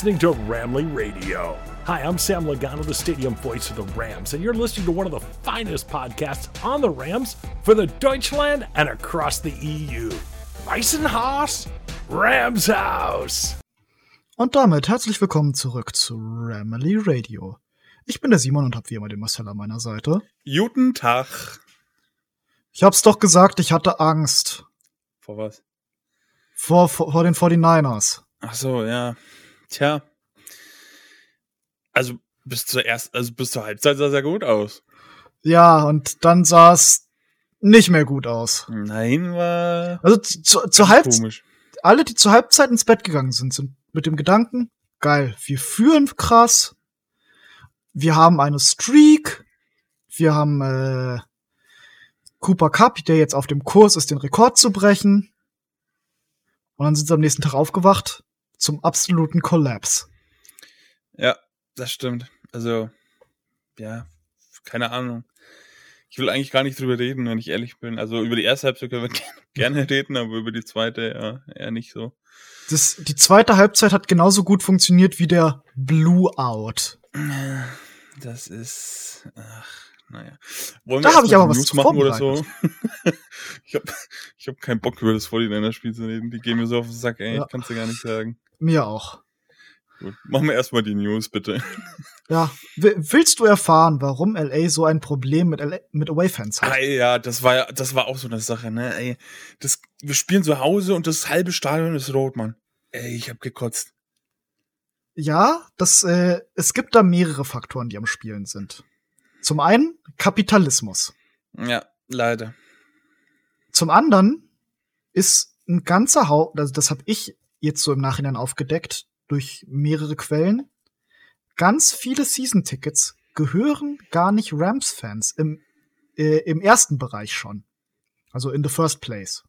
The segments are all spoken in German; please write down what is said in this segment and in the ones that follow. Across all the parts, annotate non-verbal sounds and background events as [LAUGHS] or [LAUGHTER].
listening to Ramley Radio. Hi, I'm Sam Logano, the stadium voice of the Rams, and you're listening to one of the finest podcasts on the Rams for the Deutschland and across the EU. Weissenhaus, Rams House. Und damit herzlich willkommen zurück zu Ramley Radio. Ich bin der Simon und habe wie immer den Marcel an meiner Seite. Guten Tag. Ich hab's doch gesagt, ich hatte Angst. Vor was? Vor, vor, vor den 49ers. Ach so, ja. Tja. Also bis zur ersten, also bis zur Halbzeit sah es ja gut aus. Ja, und dann sah es nicht mehr gut aus. Nein, war. Also zu, zur Halbzeit. Alle, die zur Halbzeit ins Bett gegangen sind, sind mit dem Gedanken, geil, wir führen krass. Wir haben eine Streak. Wir haben äh, Cooper Cup, der jetzt auf dem Kurs ist, den Rekord zu brechen. Und dann sind sie am nächsten Tag aufgewacht zum absoluten Kollaps. Ja, das stimmt. Also, ja, keine Ahnung. Ich will eigentlich gar nicht drüber reden, wenn ich ehrlich bin. Also über die erste Halbzeit können wir [LAUGHS] gerne reden, aber über die zweite ja, eher nicht so. Das, die zweite Halbzeit hat genauso gut funktioniert wie der Blue Out. Das ist. Ach, naja. Wollen Da wir hab ich aber was News machen oder so? [LAUGHS] ich habe ich hab keinen Bock über das 49er-Spiel zu reden. Die gehen mir so auf den Sack, ey. Ja. Ich kann's dir gar nicht sagen. Mir auch. Gut. Machen wir erstmal die News, bitte. Ja, willst du erfahren, warum LA so ein Problem mit, LA mit Away-Fans hat? Ah, ja, das war ja, das war auch so eine Sache, ne? Ey, das, wir spielen zu Hause und das halbe Stadion ist rot, Mann. Ey, ich hab gekotzt. Ja, das, äh, es gibt da mehrere Faktoren, die am Spielen sind. Zum einen Kapitalismus. Ja, leider. Zum anderen ist ein ganzer Haufen, also das habe ich jetzt so im Nachhinein aufgedeckt durch mehrere Quellen. Ganz viele Season-Tickets gehören gar nicht Rams-Fans im, äh, im ersten Bereich schon. Also in the first place.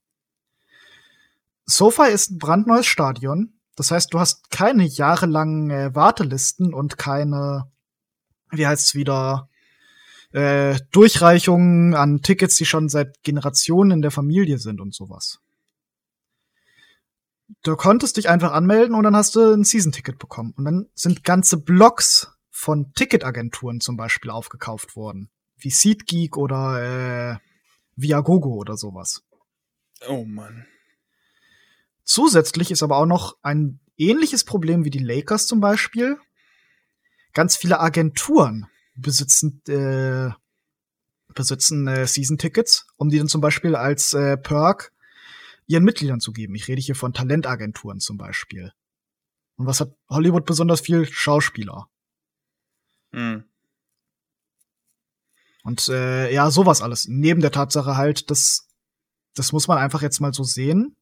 SoFi ist ein brandneues Stadion. Das heißt, du hast keine jahrelangen äh, Wartelisten und keine, wie heißt's wieder, äh, Durchreichungen an Tickets, die schon seit Generationen in der Familie sind und sowas. Du konntest dich einfach anmelden und dann hast du ein Season-Ticket bekommen. Und dann sind ganze Blocks von Ticketagenturen zum Beispiel aufgekauft worden. Wie SeatGeek oder äh, Viagogo oder sowas. Oh Mann. Zusätzlich ist aber auch noch ein ähnliches Problem wie die Lakers zum Beispiel. Ganz viele Agenturen besitzen, äh, besitzen äh, Season-Tickets, um die dann zum Beispiel als äh, Perk ihren Mitgliedern zu geben. Ich rede hier von Talentagenturen zum Beispiel. Und was hat Hollywood besonders viel? Schauspieler. Hm. Und äh, ja, sowas alles. Neben der Tatsache halt, dass das muss man einfach jetzt mal so sehen.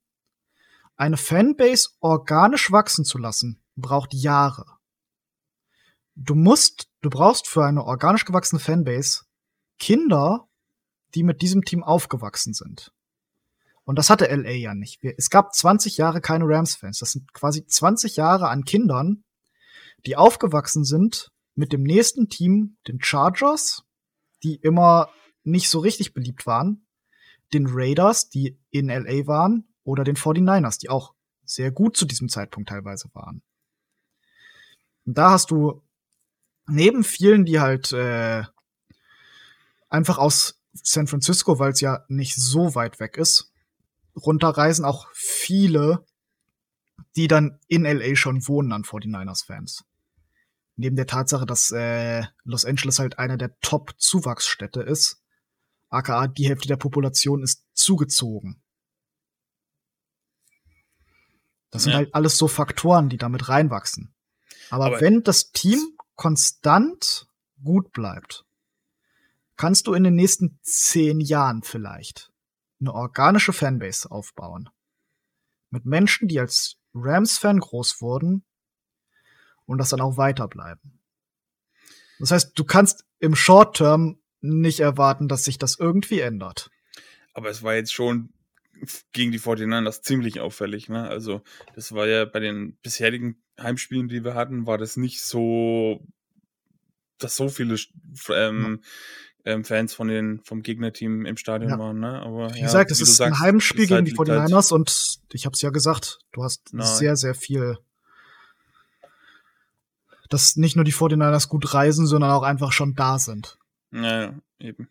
Eine Fanbase organisch wachsen zu lassen, braucht Jahre. Du musst, du brauchst für eine organisch gewachsene Fanbase Kinder, die mit diesem Team aufgewachsen sind. Und das hatte LA ja nicht. Es gab 20 Jahre keine Rams-Fans. Das sind quasi 20 Jahre an Kindern, die aufgewachsen sind mit dem nächsten Team, den Chargers, die immer nicht so richtig beliebt waren, den Raiders, die in LA waren, oder den 49ers, die auch sehr gut zu diesem Zeitpunkt teilweise waren. Und da hast du neben vielen, die halt äh, einfach aus San Francisco, weil es ja nicht so weit weg ist, runterreisen, auch viele, die dann in LA schon wohnen an 49ers-Fans. Neben der Tatsache, dass äh, Los Angeles halt eine der Top-Zuwachsstädte ist, aka die Hälfte der Population ist zugezogen. Das sind Ja. halt alles so Faktoren, die damit reinwachsen. Aber, Aber- wenn das Team konstant gut bleibt, kannst du in den nächsten zehn Jahren vielleicht eine organische Fanbase aufbauen. Mit Menschen, die als Rams-Fan groß wurden und das dann auch weiterbleiben. Das heißt, du kannst im Short-Term nicht erwarten, dass sich das irgendwie ändert. Aber es war jetzt schon gegen die 49ers ziemlich auffällig, ne? Also, das war ja bei den bisherigen Heimspielen, die wir hatten, war das nicht so, dass so viele ähm, ähm, Fans von den, vom Gegnerteam im Stadion Ja. waren, ne? Aber Wie ja, gesagt, es ist sagst, ein Heimspiel gegen die liegt halt- 49ers und ich hab's ja gesagt, du hast Nein. sehr, sehr viel dass nicht nur die 49ers gut reisen, sondern auch einfach schon da sind. Naja, eben.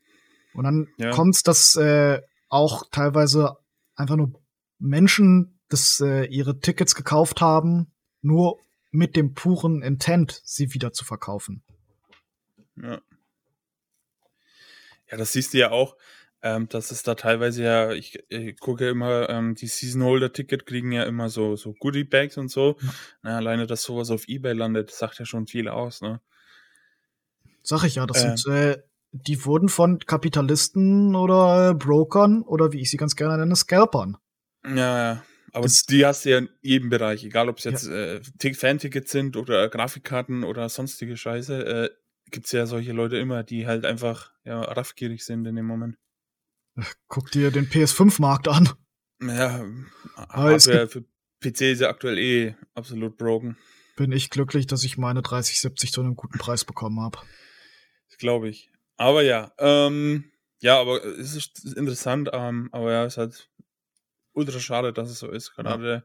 Und dann Ja. kommt's, dass äh, auch teilweise einfach nur Menschen das, äh, ihre Tickets gekauft haben, nur mit dem puren Intent, sie wieder zu verkaufen. Ja. Ja, das siehst du ja auch, ähm, dass es da teilweise ja, ich, ich gucke immer, ähm, die Season-Holder-Ticket kriegen ja immer so, so Goodie-Bags und so. Na, alleine, dass sowas auf Ebay landet, sagt ja schon viel aus, ne? Sag ich ja, das Ähm. sind, äh, die wurden von Kapitalisten oder äh, Brokern oder wie ich sie ganz gerne nenne, Scalpern. Ja, ja. Aber Das- die hast du ja in jedem Bereich, egal ob es jetzt äh, Tick- Fan-Tickets sind oder Grafikkarten oder sonstige Scheiße, äh, gibt's ja solche Leute immer, die halt einfach ja, raffgierig sind in dem Moment. Guck dir den PS5-Markt an. Ja, Aber es Hardware für PC ist ja aktuell eh absolut broken. Bin ich glücklich, dass ich meine 3070 zu einem guten Preis bekommen habe. Glaube ich. Aber ja, ähm, ja, aber es ist interessant, ähm, aber ja, es ist halt ultra schade, dass es so ist. Gerade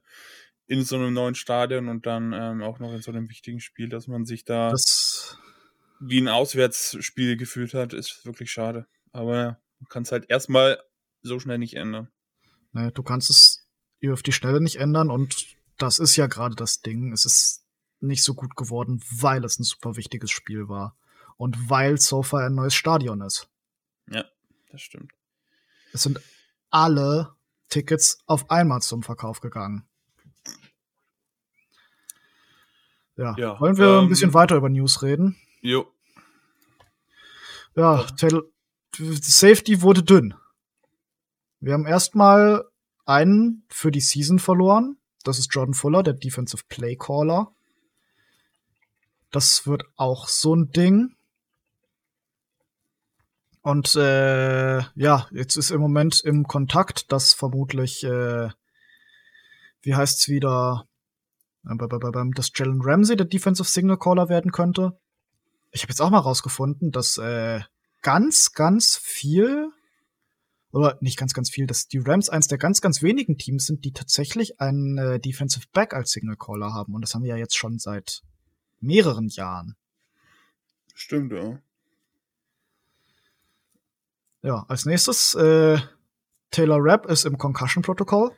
in so einem neuen Stadion und dann ähm, auch noch in so einem wichtigen Spiel, dass man sich da Das, wie ein Auswärtsspiel gefühlt hat, ist wirklich schade. Aber ja, man kann es halt erstmal so schnell nicht ändern. ne, du kannst es auf die Schnelle nicht ändern und das ist ja gerade das Ding. Es ist nicht so gut geworden, weil es ein super wichtiges Spiel war. Und weil Sofa ein neues Stadion ist. Ja, das stimmt. Es sind alle Tickets auf einmal zum Verkauf gegangen. Ja, Ja, wollen wir ein ähm, bisschen weiter über News reden? Jo. Ja, Taylor, Safety wurde dünn. Wir haben erstmal einen für die Season verloren. Das ist Jordan Fuller, der Defensive Play Caller. Das wird auch so ein Ding. Und äh, ja, jetzt ist im Moment im Kontakt, dass vermutlich, äh, wie heißt's wieder, dass Jalen Ramsey der Defensive Signal Caller werden könnte. Ich habe jetzt auch mal rausgefunden, dass äh, ganz, ganz viel, oder nicht ganz, ganz viel, dass die Rams eins der ganz, ganz wenigen Teams sind, die tatsächlich einen äh, Defensive Back als Signal Caller haben. Und das haben wir ja jetzt schon seit mehreren Jahren. Stimmt, ja. Ja, als nächstes, äh, Taylor Rapp ist im Concussion-Protokoll.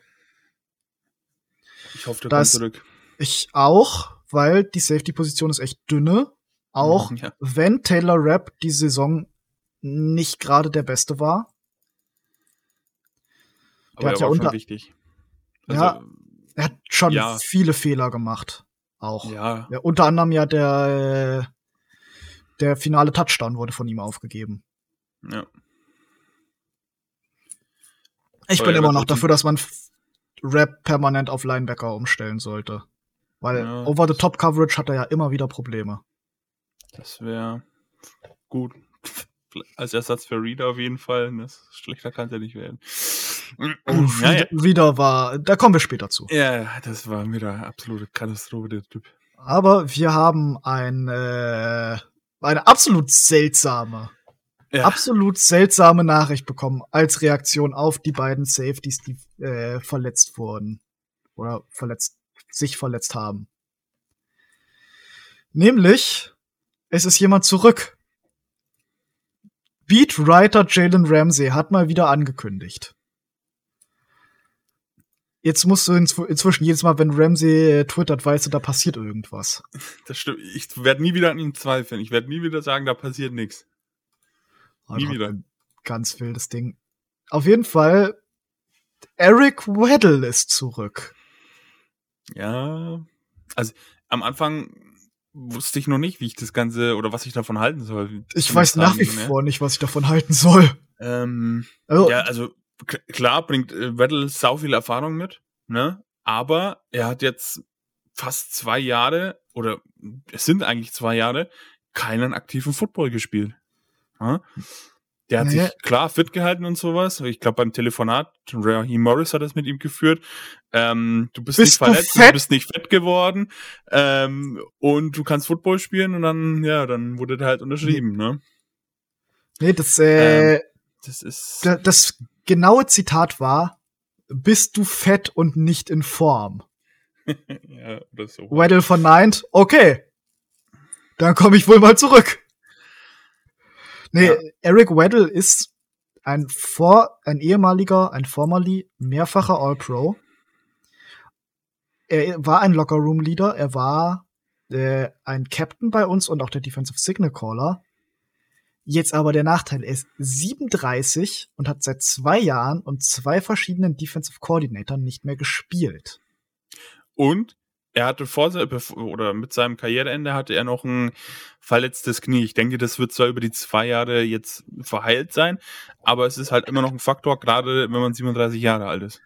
Ich hoffe, der Das- kommt zurück. Ich auch, weil die Safety-Position ist echt dünne. Auch Ja. wenn Taylor Rapp die Saison nicht gerade der Beste war. Aber hat er ja war unter- schon wichtig. Also, Ja. Er hat schon Ja. viele Fehler gemacht. Auch. ja, Ja, unter anderem ja der, der finale Touchdown wurde von ihm aufgegeben. ja. Ich bin immer noch dafür, dass man Rap permanent auf Linebacker umstellen sollte. Weil Ja. Over-the-Top-Coverage hat er ja immer wieder Probleme. Das wäre gut. [LAUGHS] Als Ersatz für Reader auf jeden Fall. Das schlechter kann es ja nicht werden. [CLEARS THROAT] Oh, ja, ja. wieder war, da kommen wir später zu. ja, das war wieder eine absolute Katastrophe, der Typ. Aber wir haben ein, äh, eine absolut seltsame, Ja, absolut seltsame Nachricht bekommen als Reaktion auf die beiden Safeties, die äh, verletzt wurden. Oder verletzt, sich verletzt haben. Nämlich, es ist jemand zurück. Beatwriter Jalen Ramsey hat mal wieder angekündigt. Jetzt musst du inzw- inzwischen jedes Mal, wenn Ramsey äh, twittert, weißt du, da passiert irgendwas. das stimmt. Ich werde nie wieder an ihm zweifeln. Ich werde nie wieder sagen, da passiert nichts. Nie Einfach wieder. ein Ganz wildes Ding. Auf jeden Fall, Eric Weddle ist zurück. Ja. Also am Anfang wusste ich noch nicht, wie ich das Ganze oder was ich davon halten soll. Ich weiß nach wie Sagen, ne? vor nicht, was ich davon halten soll. Ähm, Also, Ja, also klar bringt äh, Weddle sau viel Erfahrung mit, ne? Aber er hat jetzt fast zwei Jahre oder es sind eigentlich zwei Jahre keinen aktiven Football gespielt. Ja? Der hat Naja. sich klar fit gehalten und sowas. Ich glaube beim Telefonat, Raheem Morris hat das mit ihm geführt. Ähm, du bist, Bist nicht du verletzt, fett? du bist nicht fett geworden ähm, und du kannst Football spielen und dann ja, dann wurde der halt unterschrieben, ne? nee, das, äh, Das ist da- das genaue Zitat war, bist du fett und nicht in Form. [LAUGHS] ja oder so. Weddle verneint, okay. Dann komme ich wohl mal zurück. Nee, ja. Eric Weddle ist ein vor, ein ehemaliger, ein formerly mehrfacher All-Pro. Er war ein Locker-Room-Leader, er war äh, ein Captain bei uns und auch der Defensive Signal Caller. Jetzt aber der Nachteil, er ist 37 und hat seit zwei Jahren und zwei verschiedenen Defensive Coordinatoren nicht mehr gespielt. Und er hatte vor oder mit seinem Karriereende hatte er noch ein verletztes Knie. Ich denke, das wird zwar über die zwei Jahre jetzt verheilt sein, aber es ist halt immer noch ein Faktor, gerade wenn man 37 Jahre alt ist.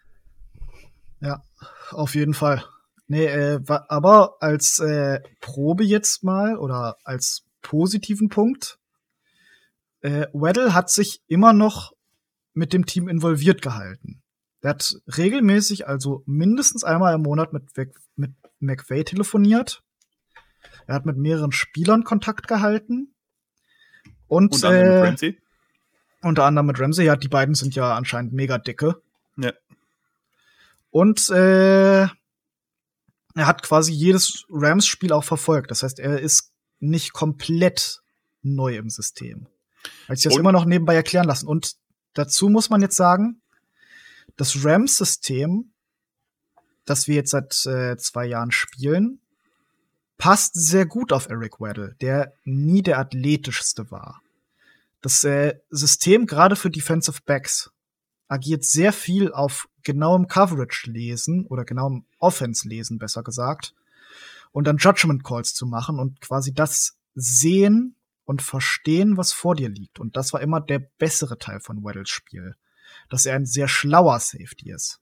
Ja, auf jeden Fall. Nee, äh, aber als äh, Probe jetzt mal oder als positiven Punkt, äh, Weddle hat sich immer noch mit dem Team involviert gehalten. Er hat regelmäßig, also mindestens einmal im Monat mit, mit McVay telefoniert. Er hat mit mehreren Spielern Kontakt gehalten. Und, unter anderem äh, mit Ramsey. Unter anderem mit Ramsey. Ja, die beiden sind ja anscheinend mega dicke. Ja. Und äh, er hat quasi jedes Rams-Spiel auch verfolgt. Das heißt, er ist nicht komplett neu im System. Weil ich das immer noch nebenbei erklären lassen. Und dazu muss man jetzt sagen, das Rams-System das wir jetzt seit äh, zwei Jahren spielen, passt sehr gut auf Eric Weddle, der nie der athletischste war. Das äh, System gerade für Defensive Backs agiert sehr viel auf genauem Coverage lesen oder genauem Offense lesen, besser gesagt, und dann Judgment Calls zu machen und quasi das sehen und verstehen, was vor dir liegt. Und das war immer der bessere Teil von Weddles Spiel, dass er ein sehr schlauer Safety ist.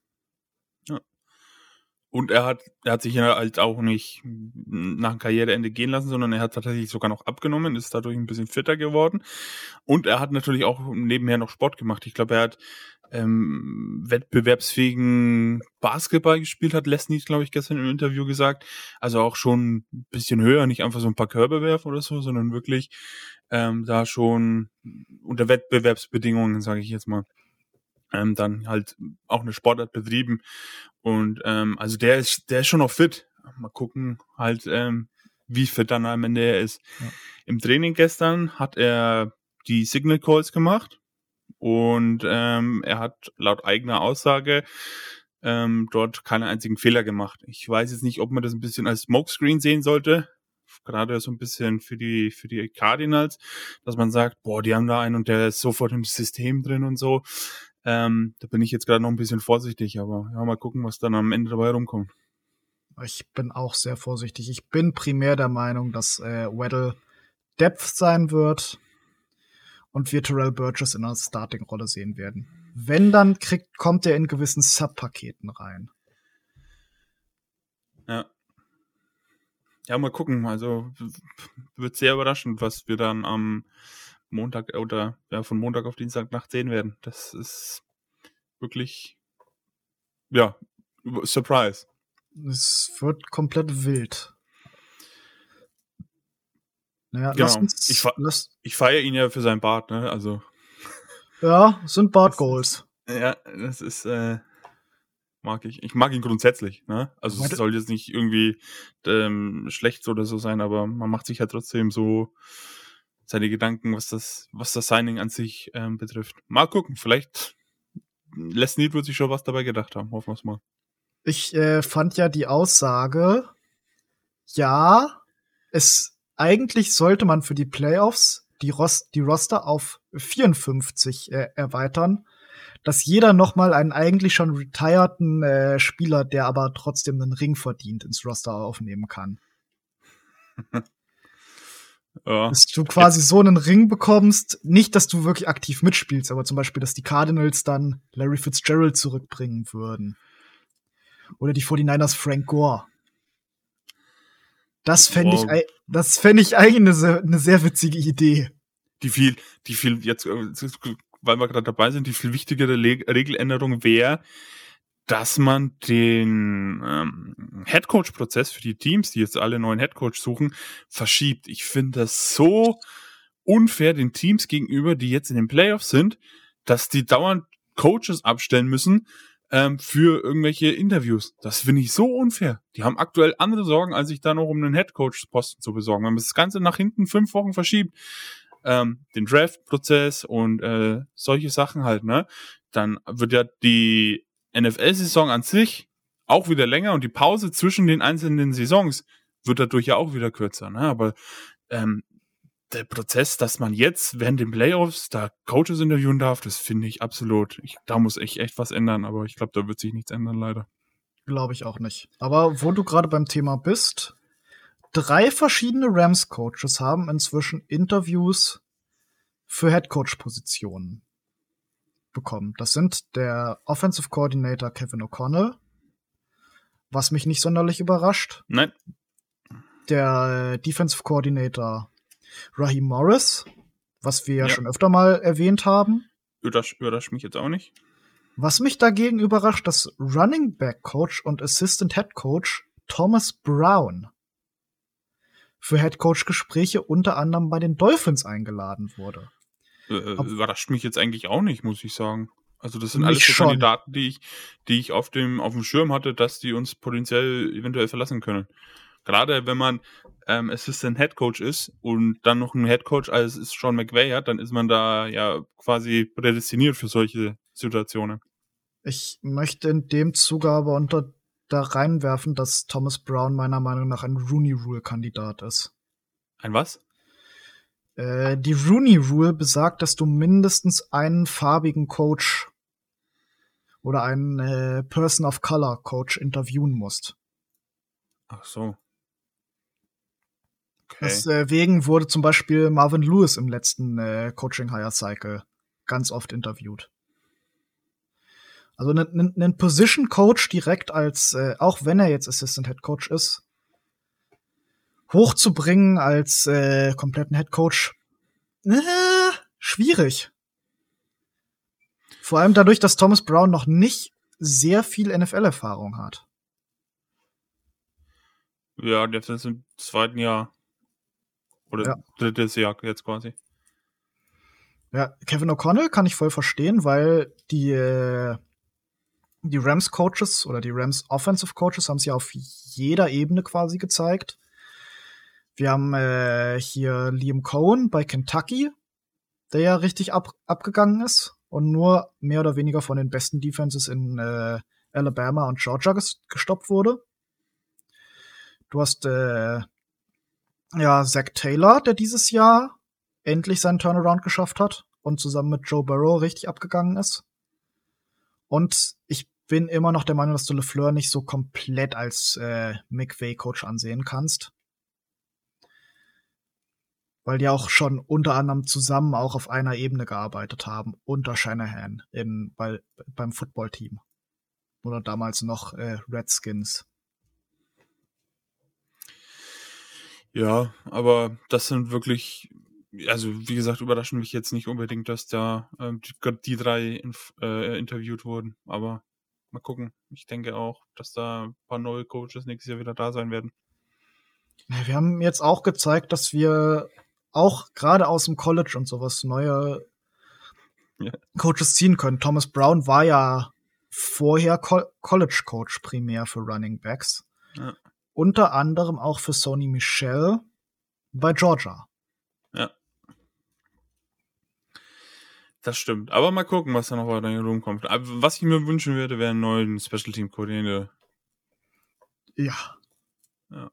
Und er hat, er hat sich ja halt auch nicht nach dem Karriereende gehen lassen, sondern er hat tatsächlich sogar noch abgenommen, ist dadurch ein bisschen fitter geworden. Und er hat natürlich auch nebenher noch Sport gemacht. Ich glaube, er hat ähm, wettbewerbsfähigen Basketball gespielt, hat Leslie, glaube ich, gestern im Interview gesagt. Also auch schon ein bisschen höher, nicht einfach so ein paar Körbe werfen oder so, sondern wirklich ähm, da schon unter Wettbewerbsbedingungen, sage ich jetzt mal ähm, dann halt auch eine Sportart betrieben. Und ähm, also der ist, der ist schon noch fit. Mal gucken, halt, ähm, wie fit dann am Ende er ist. Ja. Im Training gestern hat er die Signal Calls gemacht und ähm, er hat laut eigener Aussage ähm, dort keinen einzigen Fehler gemacht. Ich weiß jetzt nicht, ob man das ein bisschen als Smokescreen sehen sollte, gerade so ein bisschen für die für die Cardinals, dass man sagt, boah, die haben da einen und der ist sofort im System drin und so. Ähm, da bin ich jetzt gerade noch ein bisschen vorsichtig, aber ja, mal gucken, was dann am Ende dabei rumkommt. Ich bin auch sehr vorsichtig. Ich bin primär der Meinung, dass äh, Weddle Depth sein wird und wir Terrell Burgess in einer Starting-Rolle sehen werden. Wenn, dann kriegt, kommt er in gewissen Sub-Paketen rein. Ja. Ja, mal gucken. Also wird sehr überraschend, was wir dann am Montag oder ja, von Montag auf Dienstag Nacht sehen werden. Das ist wirklich, ja, Surprise. Es wird komplett wild. Naja, genau. uns, ich, lass, ich feiere ihn ja für sein Bart, ne? Also. Ja, sind Bart-Goals. Ja, das ist, äh, mag ich. Ich mag ihn grundsätzlich, ne? Also es soll jetzt nicht irgendwie ähm, schlecht oder so sein, aber man macht sich ja trotzdem so seine Gedanken, was das, was das Signing an sich ähm, betrifft. Mal gucken, vielleicht Les Need wird sich schon was dabei gedacht haben, hoffen wir es mal. Ich äh, fand ja die Aussage, ja, es eigentlich sollte man für die Playoffs die, Ros die Roster auf 54 äh, erweitern, dass jeder noch mal einen eigentlich schon retireden äh, Spieler, der aber trotzdem einen Ring verdient, ins Roster aufnehmen kann. [LAUGHS] Ja. Dass du quasi so einen Ring bekommst, nicht, dass du wirklich aktiv mitspielst, aber zum Beispiel, dass die Cardinals dann Larry Fitzgerald zurückbringen würden. Oder die 49ers Frank Gore. Das fände wow. ich, das fände ich eigentlich eine sehr, eine sehr witzige Idee. Die viel, die viel, jetzt, äh, weil wir gerade dabei sind, die viel wichtigere Regeländerung wäre, dass man den ähm, Headcoach-Prozess für die Teams, die jetzt alle neuen Headcoach suchen, verschiebt. Ich finde das so unfair den Teams gegenüber, die jetzt in den Playoffs sind, dass die dauernd Coaches abstellen müssen, ähm, für irgendwelche Interviews. Das finde ich so unfair. Die haben aktuell andere Sorgen, als sich da noch um einen Headcoach-Posten zu besorgen. Wenn man das Ganze nach hinten fünf Wochen verschiebt, ähm, den Draft-Prozess und äh, solche Sachen halt, ne, dann wird ja die NFL-Saison an sich auch wieder länger und die Pause zwischen den einzelnen Saisons wird dadurch ja auch wieder kürzer. Ne? Aber ähm, der Prozess, dass man jetzt während den Playoffs da Coaches interviewen darf, das finde ich absolut. Ich, da muss ich echt was ändern, aber ich glaube, da wird sich nichts ändern, leider. Glaube ich auch nicht. Aber wo du gerade beim Thema bist, drei verschiedene Rams-Coaches haben inzwischen Interviews für Headcoach-Positionen bekommen. Das sind der Offensive Coordinator Kevin O'Connell, was mich nicht sonderlich überrascht. Nein. Der äh, Defensive Coordinator Raheem Morris, was wir ja, ja schon öfter mal erwähnt haben. Überrascht, überrascht mich jetzt auch nicht. Was mich dagegen überrascht, dass Running Back Coach und Assistant Head Coach Thomas Brown für Head Coach Gespräche unter anderem bei den Dolphins eingeladen wurde. Äh, überrascht mich jetzt eigentlich auch nicht, muss ich sagen. Also das sind alles so Kandidaten, die ich, die ich auf dem, auf dem Schirm hatte, dass die uns potenziell eventuell verlassen können. Gerade wenn man ähm, Assistant Head Coach ist und dann noch ein Head Coach als ist Sean McVay hat, dann ist man da ja quasi prädestiniert für solche Situationen. Ich möchte in dem Zuge aber unter da reinwerfen, dass Thomas Brown meiner Meinung nach ein Rooney Rule Kandidat ist. Ein was? Äh, die Rooney Rule besagt, dass du mindestens einen farbigen Coach oder einen äh, Person of Color Coach interviewen musst. Ach so. Okay. Deswegen wurde zum Beispiel Marvin Lewis im letzten äh, Coaching Hire Cycle ganz oft interviewt. Also einen ne, Position Coach direkt als, äh, auch wenn er jetzt Assistant Head Coach ist, hochzubringen als äh, kompletten Head Coach, äh, schwierig. Vor allem dadurch, dass Thomas Brown noch nicht sehr viel NFL-Erfahrung hat. Ja, jetzt ist im zweiten Jahr. Oder ja. drittes Jahr jetzt quasi. Ja, Kevin O'Connell kann ich voll verstehen, weil die, äh, die Rams Coaches oder die Rams Offensive Coaches haben es ja auf jeder Ebene quasi gezeigt. Wir haben äh, hier Liam Cohen bei Kentucky, der ja richtig ab, abgegangen ist und nur mehr oder weniger von den besten Defenses in äh, Alabama und Georgia gestoppt wurde. Du hast äh, ja, Zach Taylor, der dieses Jahr endlich seinen Turnaround geschafft hat und zusammen mit Joe Burrow richtig abgegangen ist. Und ich bin immer noch der Meinung, dass du LeFleur nicht so komplett als äh, McVay-Coach ansehen kannst. Weil die auch schon unter anderem zusammen auch auf einer Ebene gearbeitet haben, unter Shanahan in, bei, beim Footballteam. Oder damals noch äh, Redskins. Ja, aber das sind wirklich, also wie gesagt, überraschen mich jetzt nicht unbedingt, dass da ähm, die, die, drei inf, äh, interviewt wurden. Aber mal gucken. Ich denke auch, dass da ein paar neue Coaches nächstes Jahr wieder da sein werden. Wir haben jetzt auch gezeigt, dass wir auch gerade aus dem College und sowas neue ja. Coaches ziehen können. Thomas Brown war ja vorher Co College Coach primär für Running Backs. Ja. Unter anderem auch für Sony Michel bei Georgia. Ja. Das stimmt. Aber mal gucken, was da noch weiter rumkommt. Was ich mir wünschen würde, wäre einen neuen Special Team Koordinator. Ja. Ja.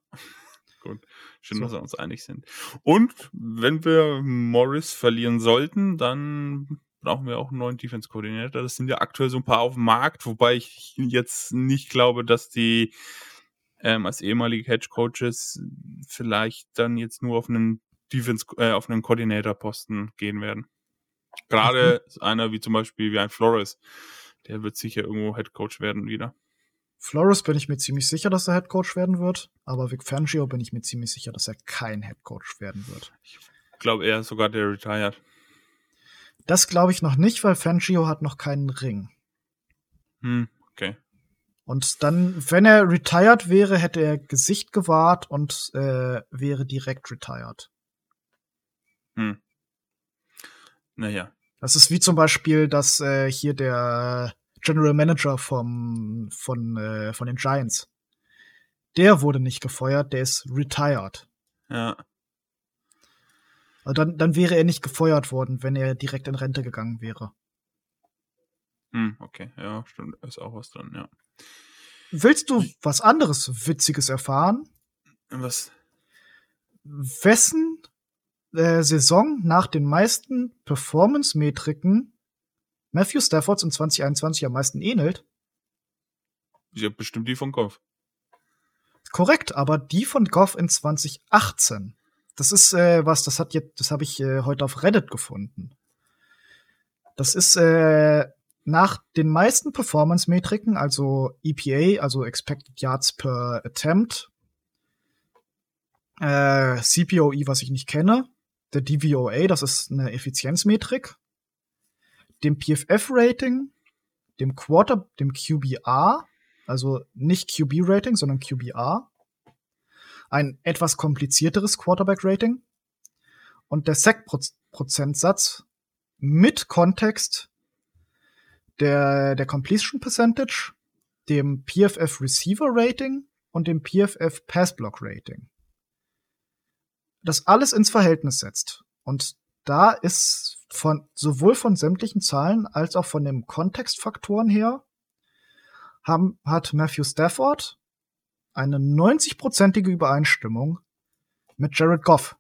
Gut. Schön, so. dass wir uns einig sind. Und wenn wir Morris verlieren sollten, dann brauchen wir auch einen neuen Defense Koordinator. Das sind ja aktuell so ein paar auf dem Markt, wobei ich jetzt nicht glaube, dass die ähm, als ehemalige Hedge Coaches vielleicht dann jetzt nur auf einen Defense, äh, auf einen Coordinator-Posten gehen werden. Gerade mhm. einer wie zum Beispiel wie ein Flores, der wird sicher irgendwo Head Coach werden wieder. Flores bin ich mir ziemlich sicher, dass er Head Coach werden wird, aber Vic Fangio bin ich mir ziemlich sicher, dass er kein Head Coach werden wird. Ich glaube eher sogar der retired. Das glaube ich noch nicht, weil Fangio hat noch keinen Ring. Hm, okay. Und dann, wenn er retired wäre, hätte er Gesicht gewahrt und äh, wäre direkt retired. Hm. Naja. Das ist wie zum Beispiel, dass äh, hier der General Manager vom, von, äh, von den Giants. Der wurde nicht gefeuert, der ist retired. Ja. Also dann, dann wäre er nicht gefeuert worden, wenn er direkt in Rente gegangen wäre. Hm, okay, ja, stimmt. Ist auch was dran, ja. Willst du was anderes Witziges erfahren? Was? Wessen äh, Saison nach den meisten Performance-Metriken Matthew Staffords in 2021 am meisten ähnelt? Ja, bestimmt die von Goff. Korrekt, aber die von Goff in 2018. Das ist äh, was, das hat jetzt, das habe ich äh, heute auf Reddit gefunden. Das ist äh, nach den meisten Performance-Metriken, also EPA, also Expected Yards per Attempt, äh, CPOE, was ich nicht kenne, der DVOA, das ist eine Effizienzmetrik, dem PFF-Rating, dem Quarter, dem QBR, also nicht QB-Rating, sondern QBR, ein etwas komplizierteres Quarterback-Rating und der Sack-Prozentsatz mit Kontext der, der Completion Percentage, dem PFF Receiver Rating und dem PFF Pass Block Rating. Das alles ins Verhältnis setzt. Und da ist von, sowohl von sämtlichen Zahlen als auch von den Kontextfaktoren her, haben, hat Matthew Stafford eine 90-prozentige Übereinstimmung mit Jared Goff.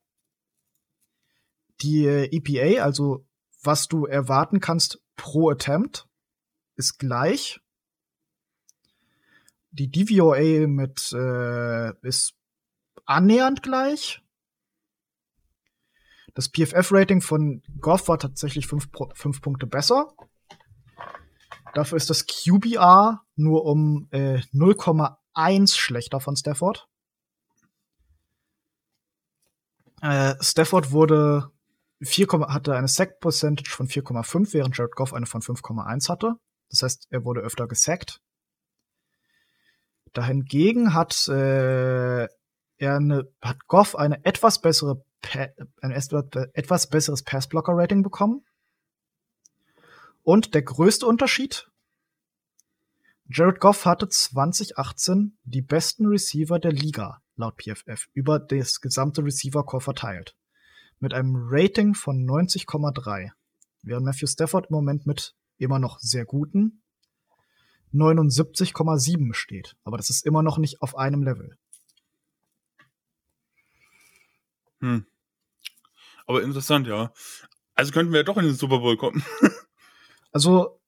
Die äh, EPA, also was du erwarten kannst pro Attempt, ist gleich. Die DVOA mit äh, ist annähernd gleich. Das PFF-Rating von Goff war tatsächlich fünf, fünf Punkte besser. Dafür ist das QBR nur um äh, 0,1 schlechter von Stafford. Äh, Stafford wurde 4, hatte eine Sack Percentage von 4,5, während Jared Goff eine von 5,1 hatte. Das heißt, er wurde öfter gesackt. Dahingegen hat äh, er eine, hat Goff eine etwas bessere ein etwas besseres Passblocker-Rating bekommen. Und der größte Unterschied, Jared Goff hatte 2018 die besten Receiver der Liga, laut PFF, über das gesamte Receiver-Core verteilt. Mit einem Rating von 90,3. Während Matthew Stafford im Moment mit immer noch sehr guten 79,7 steht. Aber das ist immer noch nicht auf einem Level. Hm. Aber interessant, ja. Also könnten wir ja doch in den Super Bowl kommen. [LAUGHS] also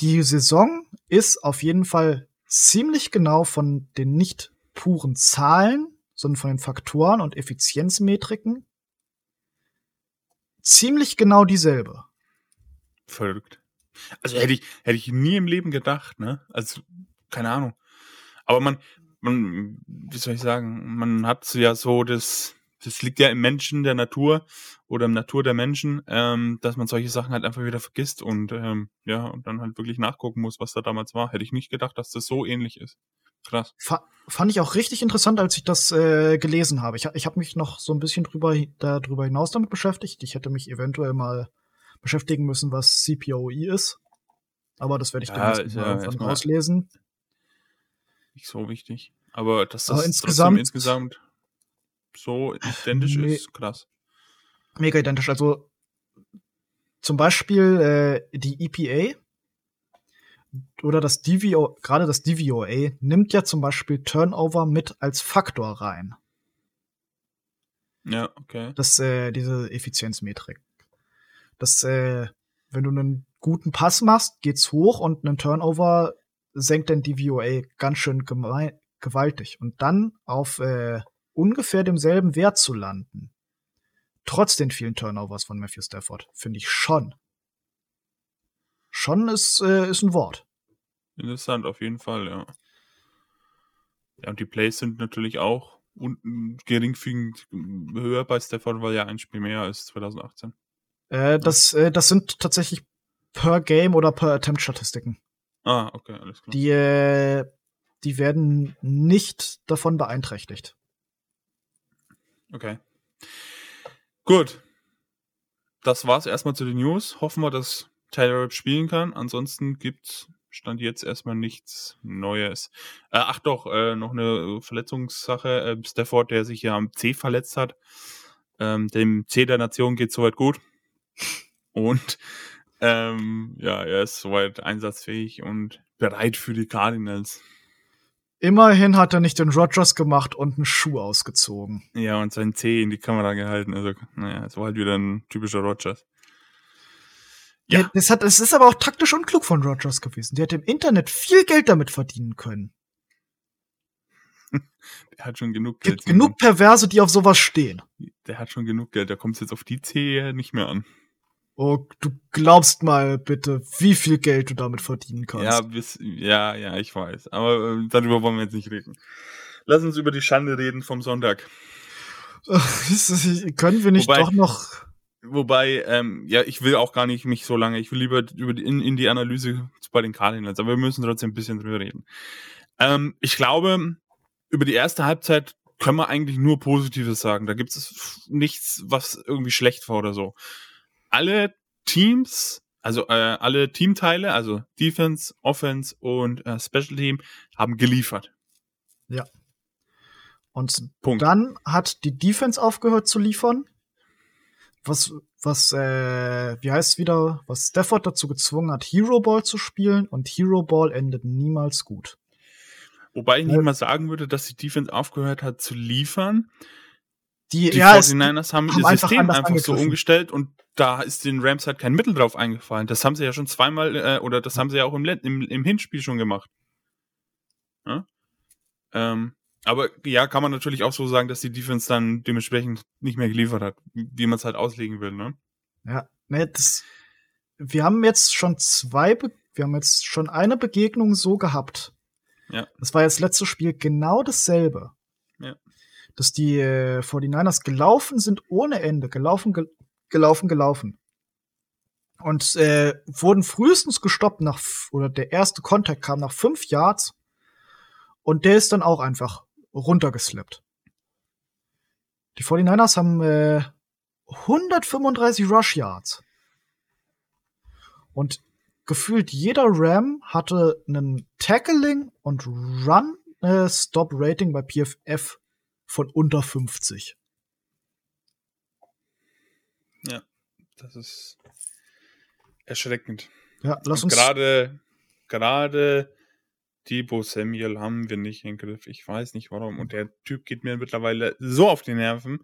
die Saison ist auf jeden Fall ziemlich genau von den nicht puren Zahlen, sondern von den Faktoren und Effizienzmetriken ziemlich genau dieselbe. Verrückt. Also hätte ich, hätte ich nie im Leben gedacht, ne? Also, keine Ahnung. Aber man, man, wie soll ich sagen, man hat ja so das, das liegt ja im Menschen der Natur oder im Natur der Menschen, ähm, dass man solche Sachen halt einfach wieder vergisst und ähm, ja, und dann halt wirklich nachgucken muss, was da damals war. Hätte ich nicht gedacht, dass das so ähnlich ist. Krass. Fa fand ich auch richtig interessant, als ich das äh, gelesen habe. Ich, ich habe mich noch so ein bisschen drüber, darüber hinaus damit beschäftigt. Ich hätte mich eventuell mal beschäftigen müssen, was CPOE ist. Aber das werde ich ja, dann ja, irgendwann auslesen. Nicht so wichtig. Aber das Aber insgesamt, insgesamt so identisch nee, ist, krass. Mega identisch. Also zum Beispiel äh, die EPA oder das DVO, gerade das DVOA nimmt ja zum Beispiel Turnover mit als Faktor rein. Ja, okay. Das, äh, diese Effizienzmetrik. Das, äh, wenn du einen guten Pass machst, geht's hoch und einen Turnover senkt dein DVOA ganz schön gewaltig. Und dann auf äh, ungefähr demselben Wert zu landen, trotz den vielen Turnovers von Matthew Stafford, finde ich schon. Schon ist, äh, ist ein Wort. Interessant, auf jeden Fall, ja. Ja, und die Plays sind natürlich auch unten geringfügig höher bei Stafford, weil ja ein Spiel mehr als 2018. Äh, das, äh, das sind tatsächlich per Game oder per Attempt Statistiken. Ah, okay, alles klar. Die, äh, die werden nicht davon beeinträchtigt. Okay. Gut. Das war's erstmal zu den News. Hoffen wir, dass Taylor Rapp spielen kann. Ansonsten gibt's stand jetzt erstmal nichts Neues. Äh, ach doch, äh, noch eine Verletzungssache. Äh, Stafford, der sich ja am C verletzt hat. Ähm, dem C der Nation geht soweit gut. Und ähm, ja, er ist soweit einsatzfähig und bereit für die Cardinals. Immerhin hat er nicht den Rogers gemacht und einen Schuh ausgezogen. Ja, und sein C in die Kamera gehalten. Also, naja, es war halt wieder ein typischer Rogers. Ja. Das, hat, das ist aber auch taktisch unklug von Rogers gewesen. Der hat im Internet viel Geld damit verdienen können. [LAUGHS] Der hat schon genug Geld. Gibt genug Perverse, die auf sowas stehen. Der hat schon genug Geld. Da kommt es jetzt auf die C nicht mehr an. Oh, du glaubst mal bitte, wie viel Geld du damit verdienen kannst. Ja, bis, ja, ja, ich weiß. Aber äh, darüber wollen wir jetzt nicht reden. Lass uns über die Schande reden vom Sonntag. Können wir nicht wobei, doch noch. Wobei, ähm, ja, ich will auch gar nicht mich so lange. Ich will lieber über die, in, in die Analyse bei den Cardinals, aber wir müssen trotzdem ein bisschen drüber reden. Ähm, ich glaube, über die erste Halbzeit können wir eigentlich nur Positives sagen. Da gibt es nichts, was irgendwie schlecht war oder so alle Teams, also äh, alle Teamteile, also Defense, Offense und äh, Special Team, haben geliefert. Ja. Und Punkt. dann hat die Defense aufgehört zu liefern. Was, was, äh, wie heißt es wieder, was Stafford dazu gezwungen hat, Hero Ball zu spielen und Hero Ball endet niemals gut. Wobei ich nicht mal sagen würde, dass die Defense aufgehört hat zu liefern. Die, die ja, 49ers haben, haben ihr System einfach, so umgestellt und da ist den Rams halt kein Mittel drauf eingefallen. Das haben sie ja schon zweimal, äh, oder das haben sie ja auch im, im, im Hinspiel schon gemacht. Ja? Ähm, aber ja, kann man natürlich auch so sagen, dass die Defense dann dementsprechend nicht mehr geliefert hat, wie man es halt auslegen will, ne? Ja, ne, das, wir haben jetzt schon zwei, wir haben jetzt schon eine Begegnung so gehabt. Ja. Das war jetzt letztes Spiel genau dasselbe. Dass die äh, 49ers gelaufen sind ohne Ende, gelaufen, ge gelaufen, gelaufen. Und äh, wurden frühestens gestoppt nach, oder der erste Kontakt kam nach fünf Yards. Und der ist dann auch einfach runtergeslippt. Die 49ers haben äh, 135 Rush Yards. Und gefühlt jeder Ram hatte einen Tackling und Run äh, Stop Rating bei PFF von unter 50. Ja, das ist erschreckend. Ja, lass uns. Gerade, gerade Debo Samuel haben wir nicht im Griff. Ich weiß nicht warum. Und der Typ geht mir mittlerweile so auf die Nerven.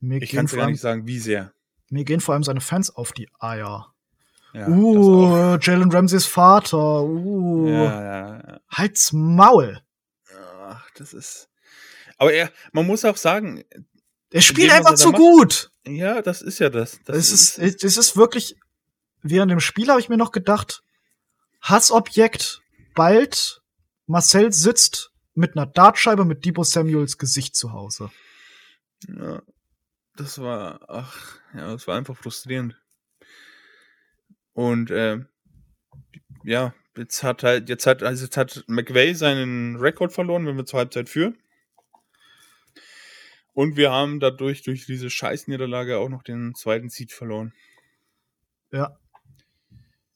Mir ich kann es gar nicht sagen, wie sehr. Mir gehen vor allem seine Fans auf die Eier. Ja, uh, Jalen Ramseys Vater. Uh. Ja, ja, ja. Halt's Maul. Ach, das ist. Aber er, man muss auch sagen, er spielt einfach zu gut. Ja, das ist ja das. Das es ist, ist, es ist wirklich, während dem Spiel habe ich mir noch gedacht, Hassobjekt, bald Marcel sitzt mit einer Dartscheibe mit Debo Samuels Gesicht zu Hause. Ja, das war, ach, ja, das war einfach frustrierend. Und, äh, ja, jetzt hat halt, jetzt hat, also jetzt hat McVay seinen Rekord verloren, wenn wir zur Halbzeit führen. Und wir haben dadurch durch diese Scheißniederlage auch noch den zweiten Seed verloren. Ja.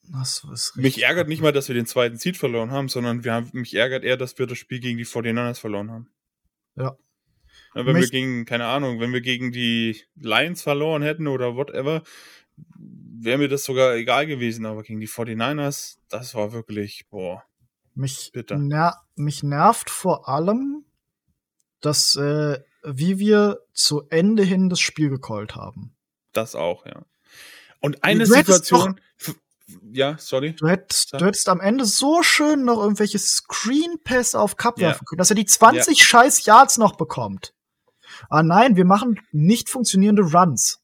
Das ist mich ärgert nicht mal, dass wir den zweiten Seed verloren haben, sondern wir haben, mich ärgert eher, dass wir das Spiel gegen die 49ers verloren haben. Ja. ja wenn mich wir gegen, keine Ahnung, wenn wir gegen die Lions verloren hätten oder whatever, wäre mir das sogar egal gewesen, aber gegen die 49ers, das war wirklich, boah. Mich, ner mich nervt vor allem, dass äh, wie wir zu Ende hin das Spiel gecallt haben. Das auch, ja. Und eine du Situation. Doch, ja, sorry. Du hättest, du hättest am Ende so schön noch irgendwelche Screen Pass auf Cup ja. werfen können, dass er die 20 ja. scheiß Yards noch bekommt. Ah nein, wir machen nicht funktionierende Runs.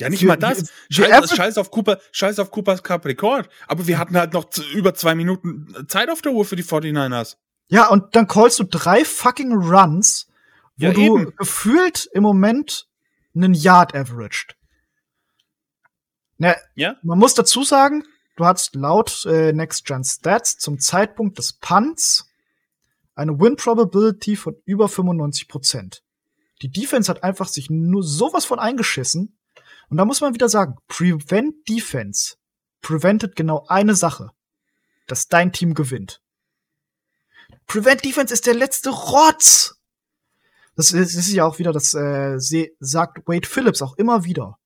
Ja, nicht für, mal das. Scheiß, scheiß, auf Cooper, scheiß auf Coopers Cup Rekord. Aber wir hatten halt noch über zwei Minuten Zeit auf der Uhr für die 49ers. Ja, und dann callst du drei fucking Runs wo ja, du eben. gefühlt im Moment einen Yard averaged. Ne, ja? Man muss dazu sagen, du hast laut äh, Next Gen Stats zum Zeitpunkt des Punts eine Win Probability von über 95% Die Defense hat einfach sich nur sowas von eingeschissen. Und da muss man wieder sagen, Prevent Defense preventet genau eine Sache. Dass dein Team gewinnt. Prevent Defense ist der letzte Rotz. Das ist, das ist ja auch wieder, das äh, sagt Wade Phillips auch immer wieder.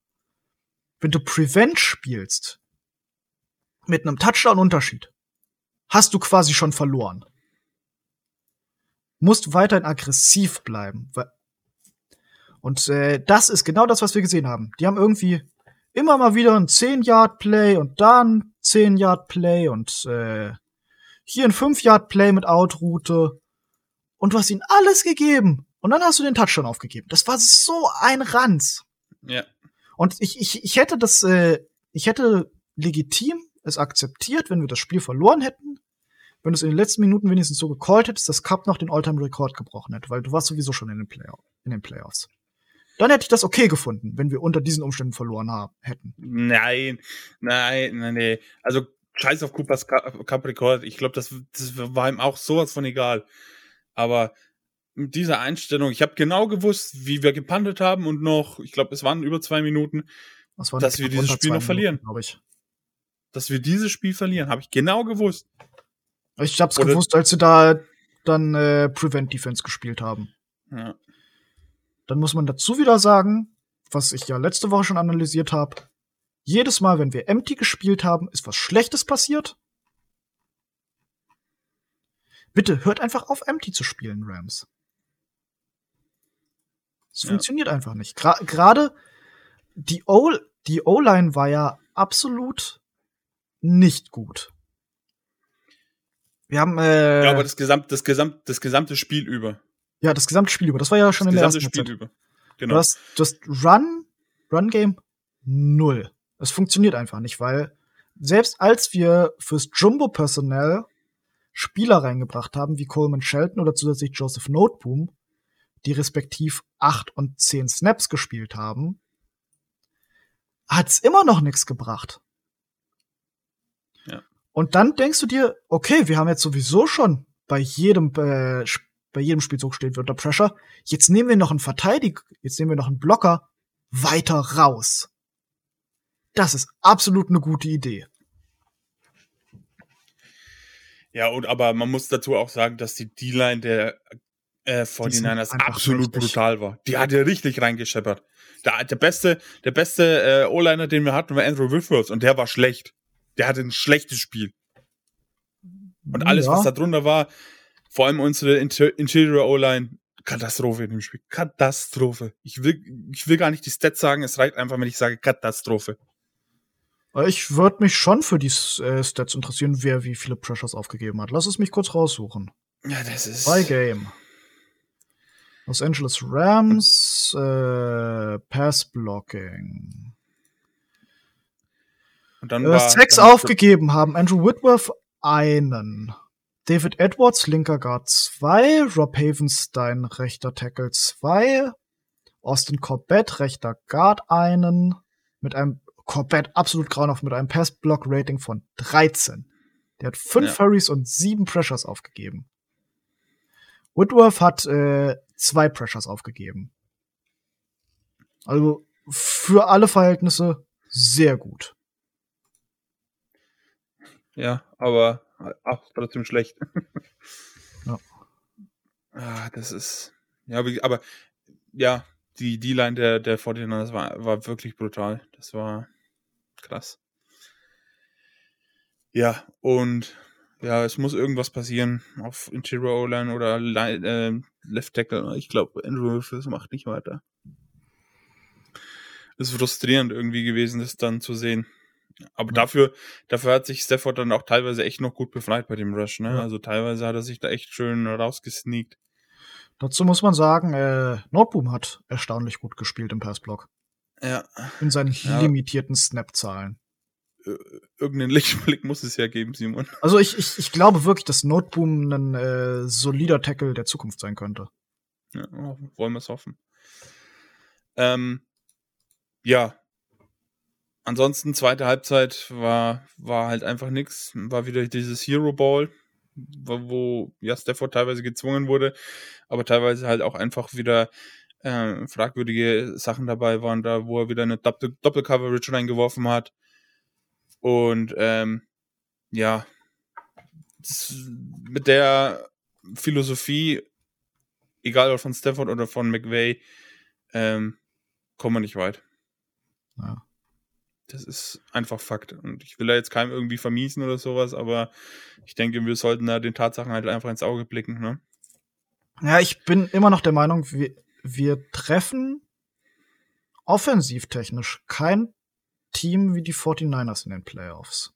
Wenn du Prevent spielst, mit einem Touchdown-Unterschied, hast du quasi schon verloren. Musst weiterhin aggressiv bleiben. Und äh, das ist genau das, was wir gesehen haben. Die haben irgendwie immer mal wieder ein 10-Yard-Play und dann 10-Yard-Play und äh, hier ein 5-Yard-Play mit Outroute. Und du hast ihnen alles gegeben. Und dann hast du den Touchdown aufgegeben. Das war so ein Ranz. Ja. Und ich, ich, ich hätte das, äh, ich hätte legitim es akzeptiert, wenn wir das Spiel verloren hätten, wenn du es in den letzten Minuten wenigstens so gecallt hättest, dass Cup noch den All-Time-Rekord gebrochen hätte, weil du warst sowieso schon in den, Play in den Playoffs. Dann hätte ich das okay gefunden, wenn wir unter diesen Umständen verloren haben, hätten. Nein, nein, nein, nee. Also scheiß auf Coopers Cup-Rekord. Ich glaube, das, das war ihm auch sowas von egal. Aber mit dieser Einstellung, ich habe genau gewusst, wie wir gepantet haben und noch, ich glaube, es waren über zwei Minuten, dass wir dieses Spiel noch verlieren. Minuten, ich. Dass wir dieses Spiel verlieren, habe ich genau gewusst. Ich hab's Oder gewusst, als sie da dann äh, Prevent Defense gespielt haben. Ja. Dann muss man dazu wieder sagen, was ich ja letzte Woche schon analysiert habe. Jedes Mal, wenn wir Empty gespielt haben, ist was Schlechtes passiert. Bitte hört einfach auf, Empty zu spielen, Rams. Es ja. funktioniert einfach nicht. Gerade die O-Line war ja absolut nicht gut. Wir haben äh, Ja, aber das gesamte das gesamte das gesamte Spiel über. Ja, das gesamte Spiel über. Das war ja schon das in der ersten Spiel Zeit. über. Genau. Du hast Run Run Game null. Es funktioniert einfach nicht, weil selbst als wir fürs Jumbo Personal Spieler reingebracht haben, wie Coleman Shelton oder zusätzlich Joseph Noteboom, die respektiv acht und zehn Snaps gespielt haben, hat's immer noch nichts gebracht. Ja. Und dann denkst du dir, okay, wir haben jetzt sowieso schon bei jedem äh, bei jedem Spielzug stehen wir unter Pressure. Jetzt nehmen wir noch einen Verteidiger, jetzt nehmen wir noch einen Blocker weiter raus. Das ist absolut eine gute Idee. Ja, und aber man muss dazu auch sagen, dass die D-Line der äh, 49ers absolut richtig. brutal war. Die hat ja richtig reingescheppert. Der, der beste, der beste äh, O-Liner, den wir hatten, war Andrew Whitworth und der war schlecht. Der hatte ein schlechtes Spiel. Und alles, ja. was da drunter war, vor allem unsere Inter Interior O-Line, Katastrophe in dem Spiel. Katastrophe. Ich will, ich will gar nicht die Stats sagen, es reicht einfach, wenn ich sage Katastrophe. Ich würde mich schon für die äh, Stats interessieren, wer wie viele Pressures aufgegeben hat. Lass es mich kurz raussuchen. Ja, das ist. Bei Game. Los Angeles Rams, äh, Pass Blocking. Und dann äh, sechs aufgegeben haben Andrew Whitworth einen. David Edwards, linker Guard 2, Rob Havenstein, rechter Tackle 2, Austin Corbett, rechter Guard einen, mit einem Corbett absolut grauenhaft, mit einem Pass-Block-Rating von 13. Der hat fünf ja. Furries und sieben Pressures aufgegeben. Woodworth hat äh, zwei Pressures aufgegeben. Also für alle Verhältnisse sehr gut. Ja, aber ach, trotzdem schlecht. [LAUGHS] ja. Ah, das ist. Ja, aber ja, die D-Line der, der 49ers war, war wirklich brutal. Das war krass. Ja, und ja, es muss irgendwas passieren auf Interior O-Line oder äh, Left Tackle. Ich glaube, Andrew Wilfis macht nicht weiter. Es ist frustrierend irgendwie gewesen, das dann zu sehen. Aber mhm. dafür, dafür hat sich Stafford dann auch teilweise echt noch gut befreit bei dem Rush, ne? Ja. Also teilweise hat er sich da echt schön rausgesneakt. Dazu muss man sagen, äh, Nordboom hat erstaunlich gut gespielt im Passblock. Ja. In seinen ja. limitierten Snap-Zahlen. Irgendeinen [LAUGHS] Lichtblick muss es ja geben, Simon. Also ich, ich, ich glaube wirklich, dass Noteboom ein äh, solider Tackle der Zukunft sein könnte. Ja, wollen wir es hoffen. Ähm, ja, ansonsten, zweite Halbzeit war, war halt einfach nix. War wieder dieses Hero Ball, wo ja Stafford teilweise gezwungen wurde, aber teilweise halt auch einfach wieder äh, fragwürdige Sachen dabei waren, da wo er wieder eine Doppel-Coverage reingeworfen hat. Und ähm, ja, mit der Philosophie, egal ob von Stafford oder von McVay, ähm, kommen wir nicht weit. Ja. Das ist einfach Fakt. Und ich will da jetzt keinem irgendwie vermiesen oder sowas, aber ich denke, wir sollten da den Tatsachen halt einfach ins Auge blicken. Ne? Ja, ich bin immer noch der Meinung, wir, wir treffen offensivtechnisch kein Team wie die 49ers in den Playoffs.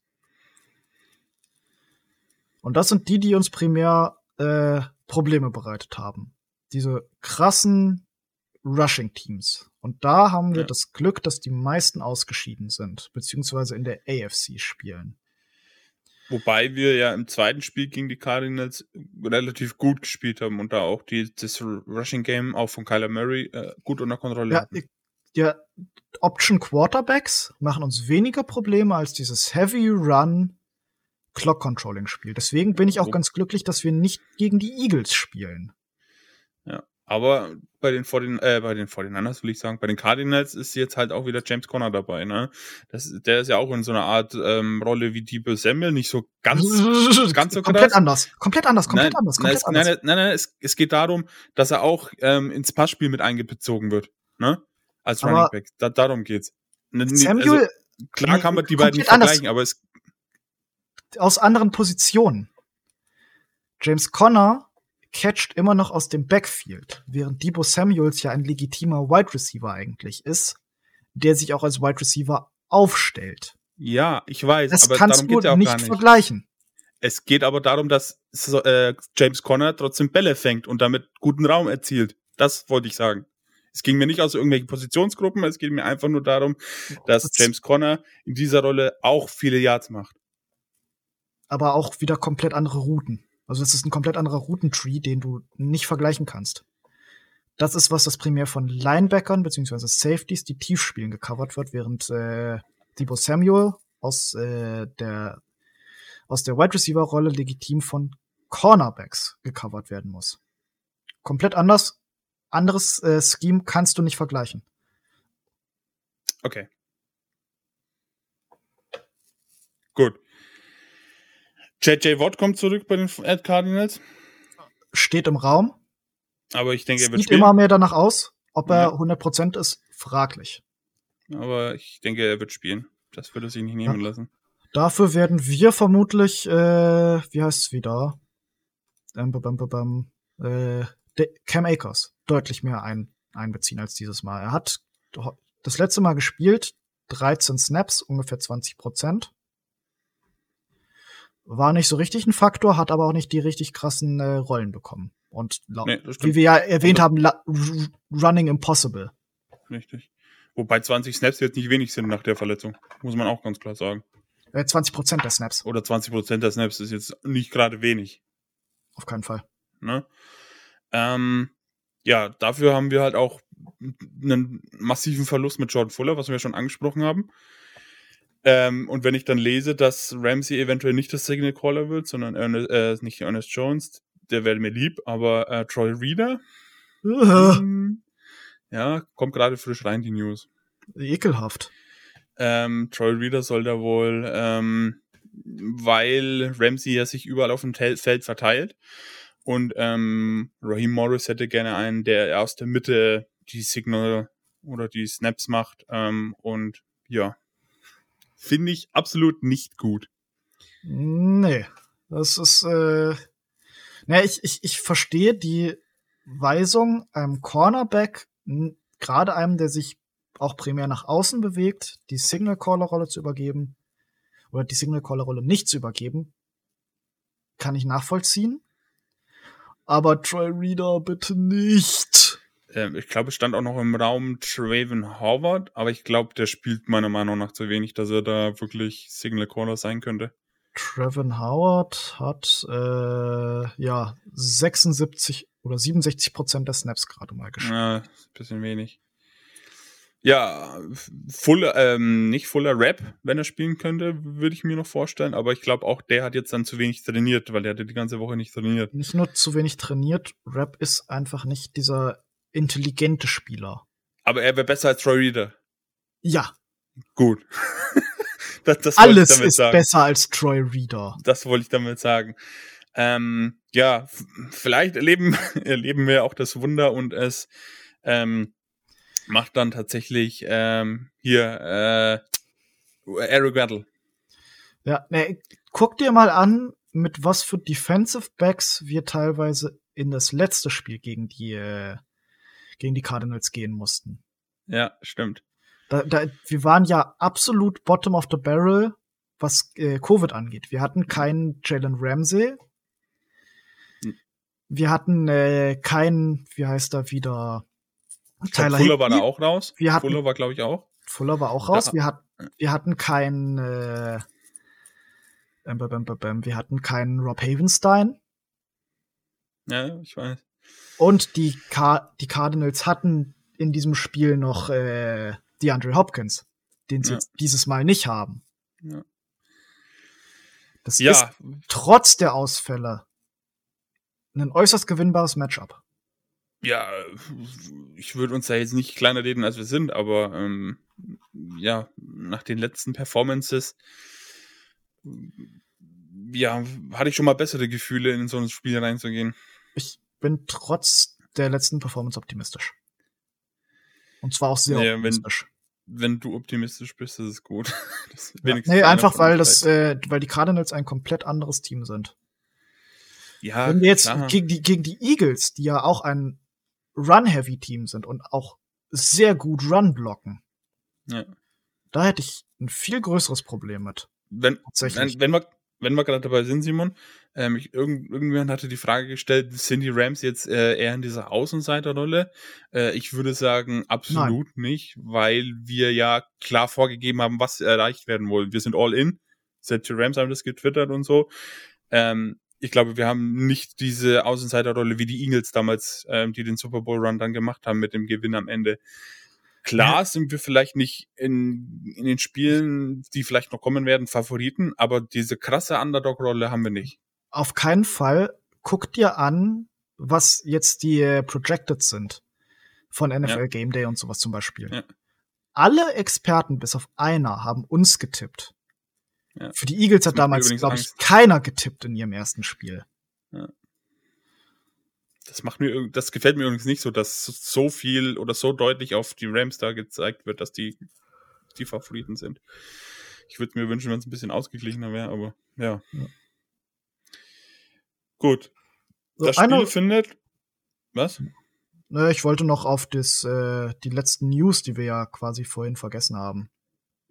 Und das sind die, die uns primär äh, Probleme bereitet haben. Diese krassen Rushing-Teams. Und da haben wir ja. das Glück, dass die meisten ausgeschieden sind, beziehungsweise in der AFC spielen. Wobei wir ja im zweiten Spiel gegen die Cardinals relativ gut gespielt haben und da auch die, das Rushing Game auch von Kyler Murray äh, gut unter Kontrolle ja, hatten. Ja, Option Quarterbacks machen uns weniger Probleme als dieses Heavy Run Clock Controlling Spiel. Deswegen bin ich auch ganz glücklich, dass wir nicht gegen die Eagles spielen. Ja, aber bei den, 40, äh, bei den 49ers will ich sagen, bei den Cardinals ist jetzt halt auch wieder James Conner dabei, ne? Das, der ist ja auch in so einer Art ähm, Rolle wie Debo Samuel, nicht so ganz, [LAUGHS] ganz so Komplett krass. anders, komplett anders, komplett nein, anders, komplett nein, anders. Nein, nein, nein, es, es geht darum, dass er auch ähm, ins Passspiel mit eingezogen wird, ne? Als aber Running Back. Da, darum geht's. Samuel, also, klar kann man die beiden nicht vergleichen, aber es aus anderen Positionen. James Conner catcht immer noch aus dem Backfield, während Debo Samuels ja ein legitimer Wide Receiver eigentlich ist, der sich auch als Wide Receiver aufstellt. Ja, ich weiß, das aber kannst darum du ja nicht, nicht vergleichen. Es geht aber darum, dass äh, James Conner trotzdem Bälle fängt und damit guten Raum erzielt. Das wollte ich sagen. Es ging mir nicht aus irgendwelchen Positionsgruppen, es geht mir einfach nur darum, dass James Conner in dieser Rolle auch viele Yards macht. Aber auch wieder komplett andere Routen. Also es ist ein komplett anderer Routentree, den du nicht vergleichen kannst. Das ist was, das primär von Linebackern beziehungsweise Safeties, die tief spielen, gecovert wird, während äh, Debo Samuel aus äh, der aus der Wide Receiver Rolle legitim von Cornerbacks gecovert werden muss. Komplett anders, anderes äh, Scheme kannst du nicht vergleichen. Okay. Gut. JJ Watt kommt zurück bei den Ad Cardinals. Steht im Raum. Aber ich denke, er wird Sieht spielen. immer mehr danach aus. Ob er ja. 100% ist, fraglich. Aber ich denke, er wird spielen. Das würde sich nicht nehmen ja. lassen. Dafür werden wir vermutlich, äh, wie heißt es wieder? Ähm, bam, bam, bam, äh, Cam Akers deutlich mehr ein, einbeziehen als dieses Mal. Er hat das letzte Mal gespielt, 13 Snaps, ungefähr 20 Prozent. War nicht so richtig ein Faktor, hat aber auch nicht die richtig krassen äh, Rollen bekommen. Und nee, wie wir ja erwähnt also, haben, Running Impossible. Richtig. Wobei 20 Snaps jetzt nicht wenig sind nach der Verletzung. Muss man auch ganz klar sagen. Äh, 20% der Snaps. Oder 20% der Snaps ist jetzt nicht gerade wenig. Auf keinen Fall. Ne? Ähm, ja, dafür haben wir halt auch einen massiven Verlust mit Jordan Fuller, was wir schon angesprochen haben. Ähm, und wenn ich dann lese, dass Ramsey eventuell nicht das Signal Caller wird, sondern Ernest, äh, nicht Ernest Jones, der wäre mir lieb, aber äh, Troy Reader, ähm, [LAUGHS] ja, kommt gerade frisch rein, die News. Ekelhaft. Ähm, Troy Reader soll da wohl, ähm, weil Ramsey ja sich überall auf dem Feld verteilt und ähm, Raheem Morris hätte gerne einen, der aus der Mitte die Signal oder die Snaps macht ähm, und ja, finde ich absolut nicht gut. Nee, das ist, äh, ne, ich, ich, ich verstehe die Weisung, einem Cornerback, gerade einem, der sich auch primär nach außen bewegt, die Signal-Caller-Rolle zu übergeben oder die Signal-Caller-Rolle nicht zu übergeben, kann ich nachvollziehen. Aber Troy Reader bitte nicht. Ähm, ich glaube, es stand auch noch im Raum Traven Howard, aber ich glaube, der spielt meiner Meinung nach zu wenig, dass er da wirklich Signal Caller sein könnte. Trevin Howard hat äh, ja 76 oder 67 Prozent der Snaps gerade mal gespielt. Ja, bisschen wenig. Ja, full, ähm, nicht voller Rap, wenn er spielen könnte, würde ich mir noch vorstellen. Aber ich glaube auch, der hat jetzt dann zu wenig trainiert, weil der hatte die ganze Woche nicht trainiert. Nicht nur zu wenig trainiert, Rap ist einfach nicht dieser intelligente Spieler. Aber er wäre besser als Troy Reader. Ja. Gut. [LAUGHS] das, das Alles ist sagen. besser als Troy Reader. Das wollte ich damit sagen. Ähm, ja, vielleicht erleben, [LAUGHS] erleben wir auch das Wunder und es ähm, macht dann tatsächlich ähm, hier äh, Eric Weddle. Ja, ne, guck dir mal an, mit was für Defensive Backs wir teilweise in das letzte Spiel gegen die äh, gegen die Cardinals gehen mussten. Ja, stimmt. Da, da, wir waren ja absolut bottom of the barrel, was äh, Covid angeht. Wir hatten keinen Jalen Ramsey. Hm. Wir hatten äh, keinen, wie heißt er wieder? Tyler Fuller war da auch raus. Wir hatten, Fuller war, glaube ich, auch. Fuller war auch raus. Wir, hat, wir hatten keinen, äh, wir hatten keinen Rob Havenstein. Ja, ich weiß. Und die, Car die Cardinals hatten in diesem Spiel noch äh, DeAndre Hopkins, den sie ja. jetzt dieses Mal nicht haben. Ja. Das ja. ist trotz der Ausfälle ein äußerst gewinnbares Matchup. Ja, ich würde uns da jetzt nicht kleiner reden, als wir sind, aber ähm, ja, nach den letzten Performances ja, hatte ich schon mal bessere Gefühle, in so ein Spiel reinzugehen. Ich bin trotz der letzten Performance optimistisch. Und zwar auch sehr ja, optimistisch. Wenn, wenn, du optimistisch bist, ist es gut. [LAUGHS] ja, nee, einfach weil das, äh, weil die Cardinals ein komplett anderes Team sind. Ja, Wenn wir jetzt gegen die, gegen die Eagles, die ja auch ein Run-Heavy-Team sind und auch sehr gut Run blocken. Ja. Da hätte ich ein viel größeres Problem mit. Wenn, wenn, wenn wir, wenn wir gerade dabei sind, Simon, ähm, ich, irgend, irgendjemand hatte die Frage gestellt, sind die Rams jetzt äh, eher in dieser Außenseiterrolle? Äh, ich würde sagen, absolut Nein. nicht, weil wir ja klar vorgegeben haben, was erreicht werden wollen. Wir sind all in. Selbst die Rams haben das getwittert und so. Ähm, ich glaube, wir haben nicht diese Außenseiterrolle wie die Eagles damals, ähm, die den Super Bowl Run dann gemacht haben mit dem Gewinn am Ende. Klar ja. sind wir vielleicht nicht in, in den Spielen, die vielleicht noch kommen werden, Favoriten, aber diese krasse Underdog-Rolle haben wir nicht. Auf keinen Fall. Guck dir an, was jetzt die äh, Projected sind. Von NFL ja. Game Day und sowas zum Beispiel. Ja. Alle Experten, bis auf einer, haben uns getippt. Ja. Für die Eagles hat damals, glaube ich, keiner getippt in ihrem ersten Spiel. Ja. Das macht mir, das gefällt mir übrigens nicht so, dass so viel oder so deutlich auf die Rams da gezeigt wird, dass die die Favoriten sind. Ich würde mir wünschen, wenn es ein bisschen ausgeglichener wäre, aber ja. ja. Gut. So, das Spiel findet. Was? Ne, ich wollte noch auf das, äh, die letzten News, die wir ja quasi vorhin vergessen haben.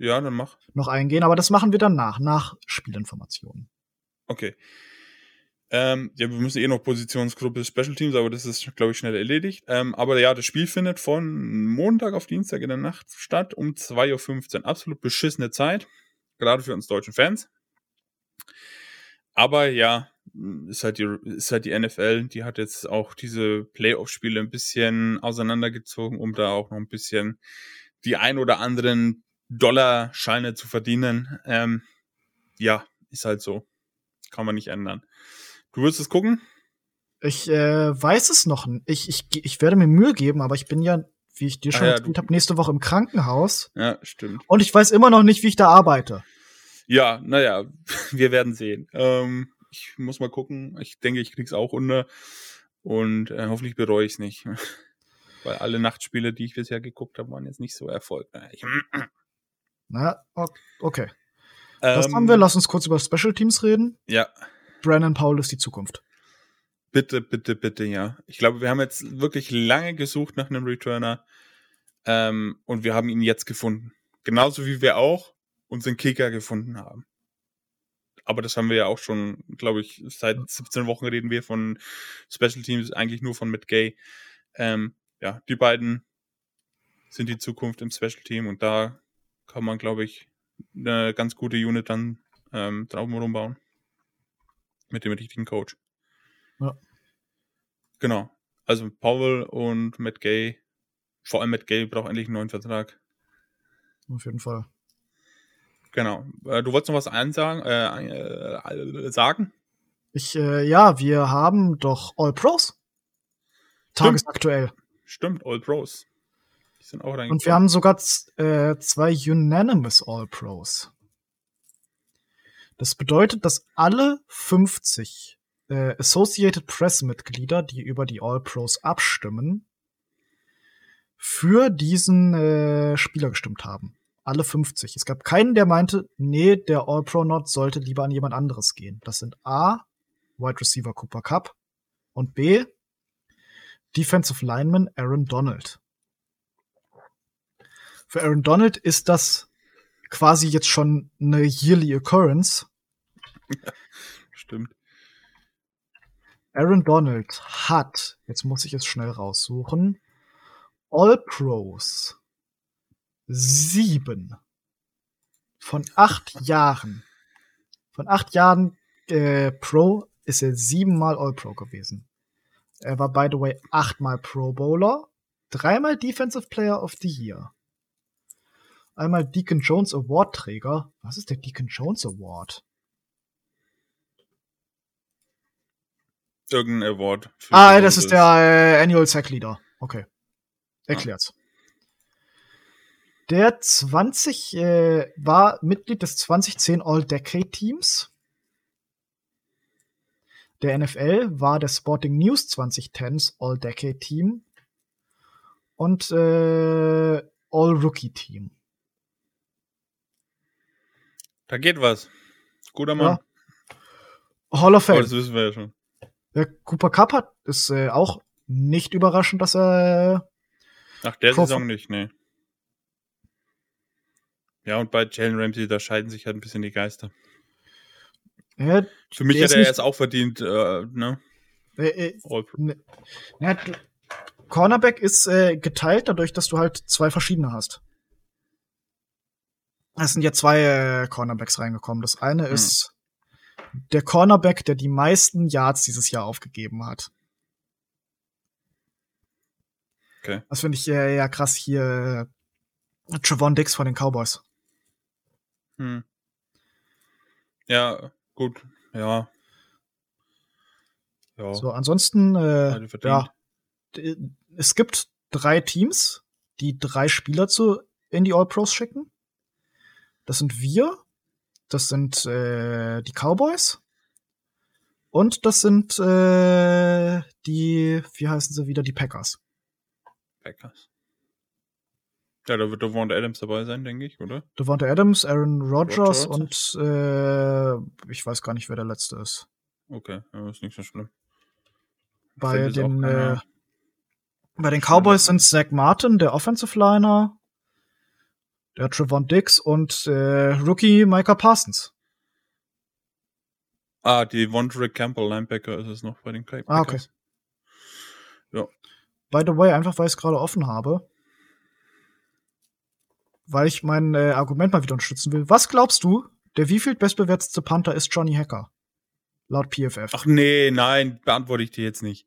Ja, dann mach. Noch eingehen, aber das machen wir dann nach, nach Spielinformationen. Okay. Ähm, ja, wir müssen eh noch Positionsgruppe Special Teams, aber das ist, glaube ich, schnell erledigt. Ähm, aber ja, das Spiel findet von Montag auf Dienstag in der Nacht statt um 2.15 Uhr. Absolut beschissene Zeit. Gerade für uns deutschen Fans. Aber ja, ist halt die, ist halt die NFL, die hat jetzt auch diese Playoff-Spiele ein bisschen auseinandergezogen, um da auch noch ein bisschen die ein oder anderen Dollarscheine zu verdienen. Ähm, ja, ist halt so. Kann man nicht ändern. Du wirst es gucken? Ich äh, weiß es noch. Ich, ich, ich werde mir Mühe geben, aber ich bin ja, wie ich dir schon ah, ja, erzählt habe, nächste Woche im Krankenhaus. Ja, stimmt. Und ich weiß immer noch nicht, wie ich da arbeite. Ja, naja, [LAUGHS] wir werden sehen. Ähm, ich muss mal gucken. Ich denke, ich krieg's auch unter. Und äh, hoffentlich bereue ich es nicht. [LAUGHS] Weil alle Nachtspiele, die ich bisher geguckt habe, waren jetzt nicht so erfolgreich. Na, okay. Das ähm, haben wir. Lass uns kurz über Special Teams reden. Ja. Brandon Paul ist die Zukunft. Bitte, bitte, bitte, ja. Ich glaube, wir haben jetzt wirklich lange gesucht nach einem Returner ähm, und wir haben ihn jetzt gefunden. Genauso wie wir auch unseren Kicker gefunden haben. Aber das haben wir ja auch schon, glaube ich, seit 17 Wochen reden wir von Special Teams, eigentlich nur von Matt Gay. Ähm, ja, die beiden sind die Zukunft im Special Team und da kann man, glaube ich, eine ganz gute Unit dann ähm, drauf rumbauen mit dem richtigen Coach. Ja. Genau. Also Powell und Matt Gay, vor allem Matt Gay braucht endlich einen neuen Vertrag. Auf jeden Fall. Genau. Äh, du wolltest noch was einsagen, äh, äh, sagen? Ich, äh, ja, wir haben doch All Pros. Tagesaktuell. Stimmt, All Pros. Die sind auch Und wir haben sogar äh, zwei Unanimous All Pros. Das bedeutet, dass alle 50 äh, Associated Press-Mitglieder, die über die All-Pros abstimmen, für diesen äh, Spieler gestimmt haben. Alle 50. Es gab keinen, der meinte, nee, der All-Pro-Not sollte lieber an jemand anderes gehen. Das sind A, Wide Receiver Cooper Cup und B, Defensive Lineman Aaron Donald. Für Aaron Donald ist das quasi jetzt schon eine yearly occurrence. [LAUGHS] Stimmt. Aaron Donald hat, jetzt muss ich es schnell raussuchen, All Pros sieben von acht [LAUGHS] Jahren. Von acht Jahren äh, Pro ist er siebenmal All Pro gewesen. Er war, by the way, achtmal Pro Bowler, dreimal Defensive Player of the Year. Einmal Deacon Jones Award Träger. Was ist der Deacon Jones Award? Irgendein Award. Ah, das ist der äh, Annual Sack Leader. Okay. Erklärt's. Der 20 äh, war Mitglied des 2010 All-Decade Teams. Der NFL war der Sporting News 2010s All-Decade Team und äh, All-Rookie Team. Da geht was. Guter Mann. Ja. Hall of Fame. Aber das wissen wir ja schon. Der Cooper Cup hat ist äh, auch nicht überraschend, dass er Nach der Saison nicht, nee. Ja, und bei Jalen Ramsey, da scheiden sich halt ein bisschen die Geister. äh, Für mich hat ist er es auch verdient, äh, ne? äh, äh, ne, hat, Cornerback ist äh, geteilt dadurch, dass du halt zwei verschiedene hast. Es sind ja zwei äh, Cornerbacks reingekommen. Das eine Hm. ist der Cornerback, der die meisten Yards dieses Jahr aufgegeben hat. Okay. Das finde ich äh, ja krass hier. Äh, Trevon Dix von den Cowboys. Hm. Ja, gut. Ja. Ja. So, ansonsten, äh, ja, es gibt drei Teams, die drei Spieler zu in die All-Pros schicken. Das sind wir, das sind äh, die Cowboys und das sind äh, die, wie heißen sie wieder, die Packers. Packers. Ja, da wird Devonta Adams dabei sein, denke ich, oder? Devonta Adams, Aaron Rodgers Rodgers. und äh, ich weiß gar nicht, wer der letzte ist. Okay, ja, ist nicht so schlimm. Bei den, äh, bei den Cowboys sind Zach Martin, der Offensive Liner, der Trevon Dix und äh, Rookie Micah Parsons. Ah, die Vondre Campbell Linebacker ist es noch bei den Packers. Ah, okay. By the way, einfach weil ich es gerade offen habe, weil ich mein äh, Argument mal wieder unterstützen will. Was glaubst du, der wieviel bestbewertete Panther ist Johnny Hacker? Laut PFF. Ach nee, nein, beantworte ich dir jetzt nicht.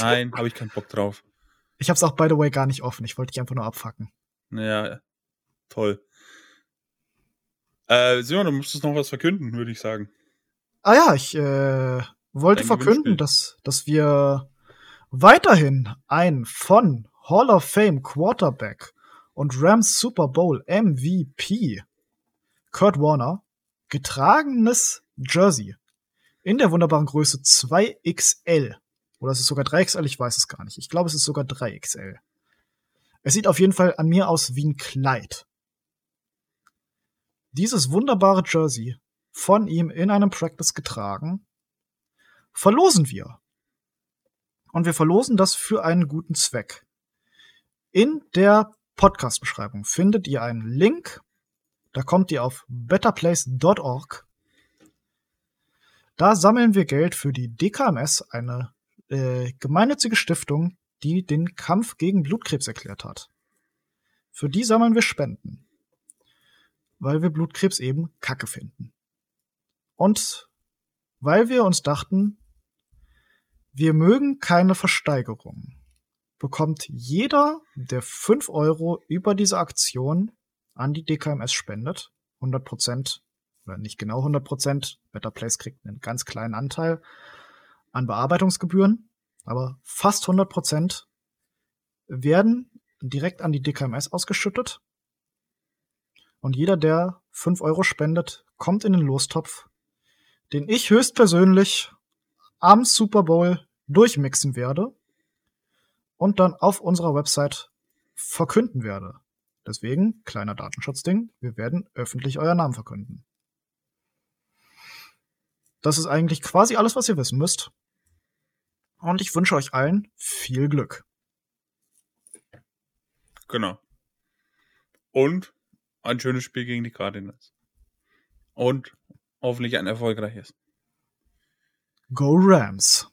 Nein, [LAUGHS] habe ich keinen Bock drauf. Ich hab's auch by the way gar nicht offen. Ich wollte dich einfach nur abfacken. Naja, toll. Äh, Simon, du musstest noch was verkünden, würde ich sagen. Ah ja, ich äh, wollte Dein verkünden, dass, dass wir weiterhin ein von Hall of Fame Quarterback und Rams Super Bowl MVP Kurt Warner getragenes Jersey in der wunderbaren Größe 2XL. Oder es ist sogar 3XL, ich weiß es gar nicht. Ich glaube, es ist sogar 3XL. Es sieht auf jeden Fall an mir aus wie ein Kleid. Dieses wunderbare Jersey von ihm in einem Practice getragen, verlosen wir. Und wir verlosen das für einen guten Zweck. In der Podcast-Beschreibung findet ihr einen Link. Da kommt ihr auf betterplace.org. Da sammeln wir Geld für die DKMS, eine äh, gemeinnützige Stiftung, die den Kampf gegen Blutkrebs erklärt hat. Für die sammeln wir Spenden. Weil wir Blutkrebs eben Kacke finden. Und weil wir uns dachten, wir mögen keine Versteigerung, bekommt jeder, der 5 Euro über diese Aktion an die DKMS spendet, 100 Prozent, oder nicht genau 100 Prozent, Better Place kriegt einen ganz kleinen Anteil an Bearbeitungsgebühren, aber fast 100 Prozent werden direkt an die DKMS ausgeschüttet. Und jeder, der 5 Euro spendet, kommt in den Lostopf den ich höchstpersönlich am Super Bowl durchmixen werde und dann auf unserer Website verkünden werde. Deswegen, kleiner Datenschutzding, wir werden öffentlich euer Namen verkünden. Das ist eigentlich quasi alles, was ihr wissen müsst. Und ich wünsche euch allen viel Glück. Genau. Und ein schönes Spiel gegen die Cardinals. Und hoffentlich ein erfolgreiches. Go Rams!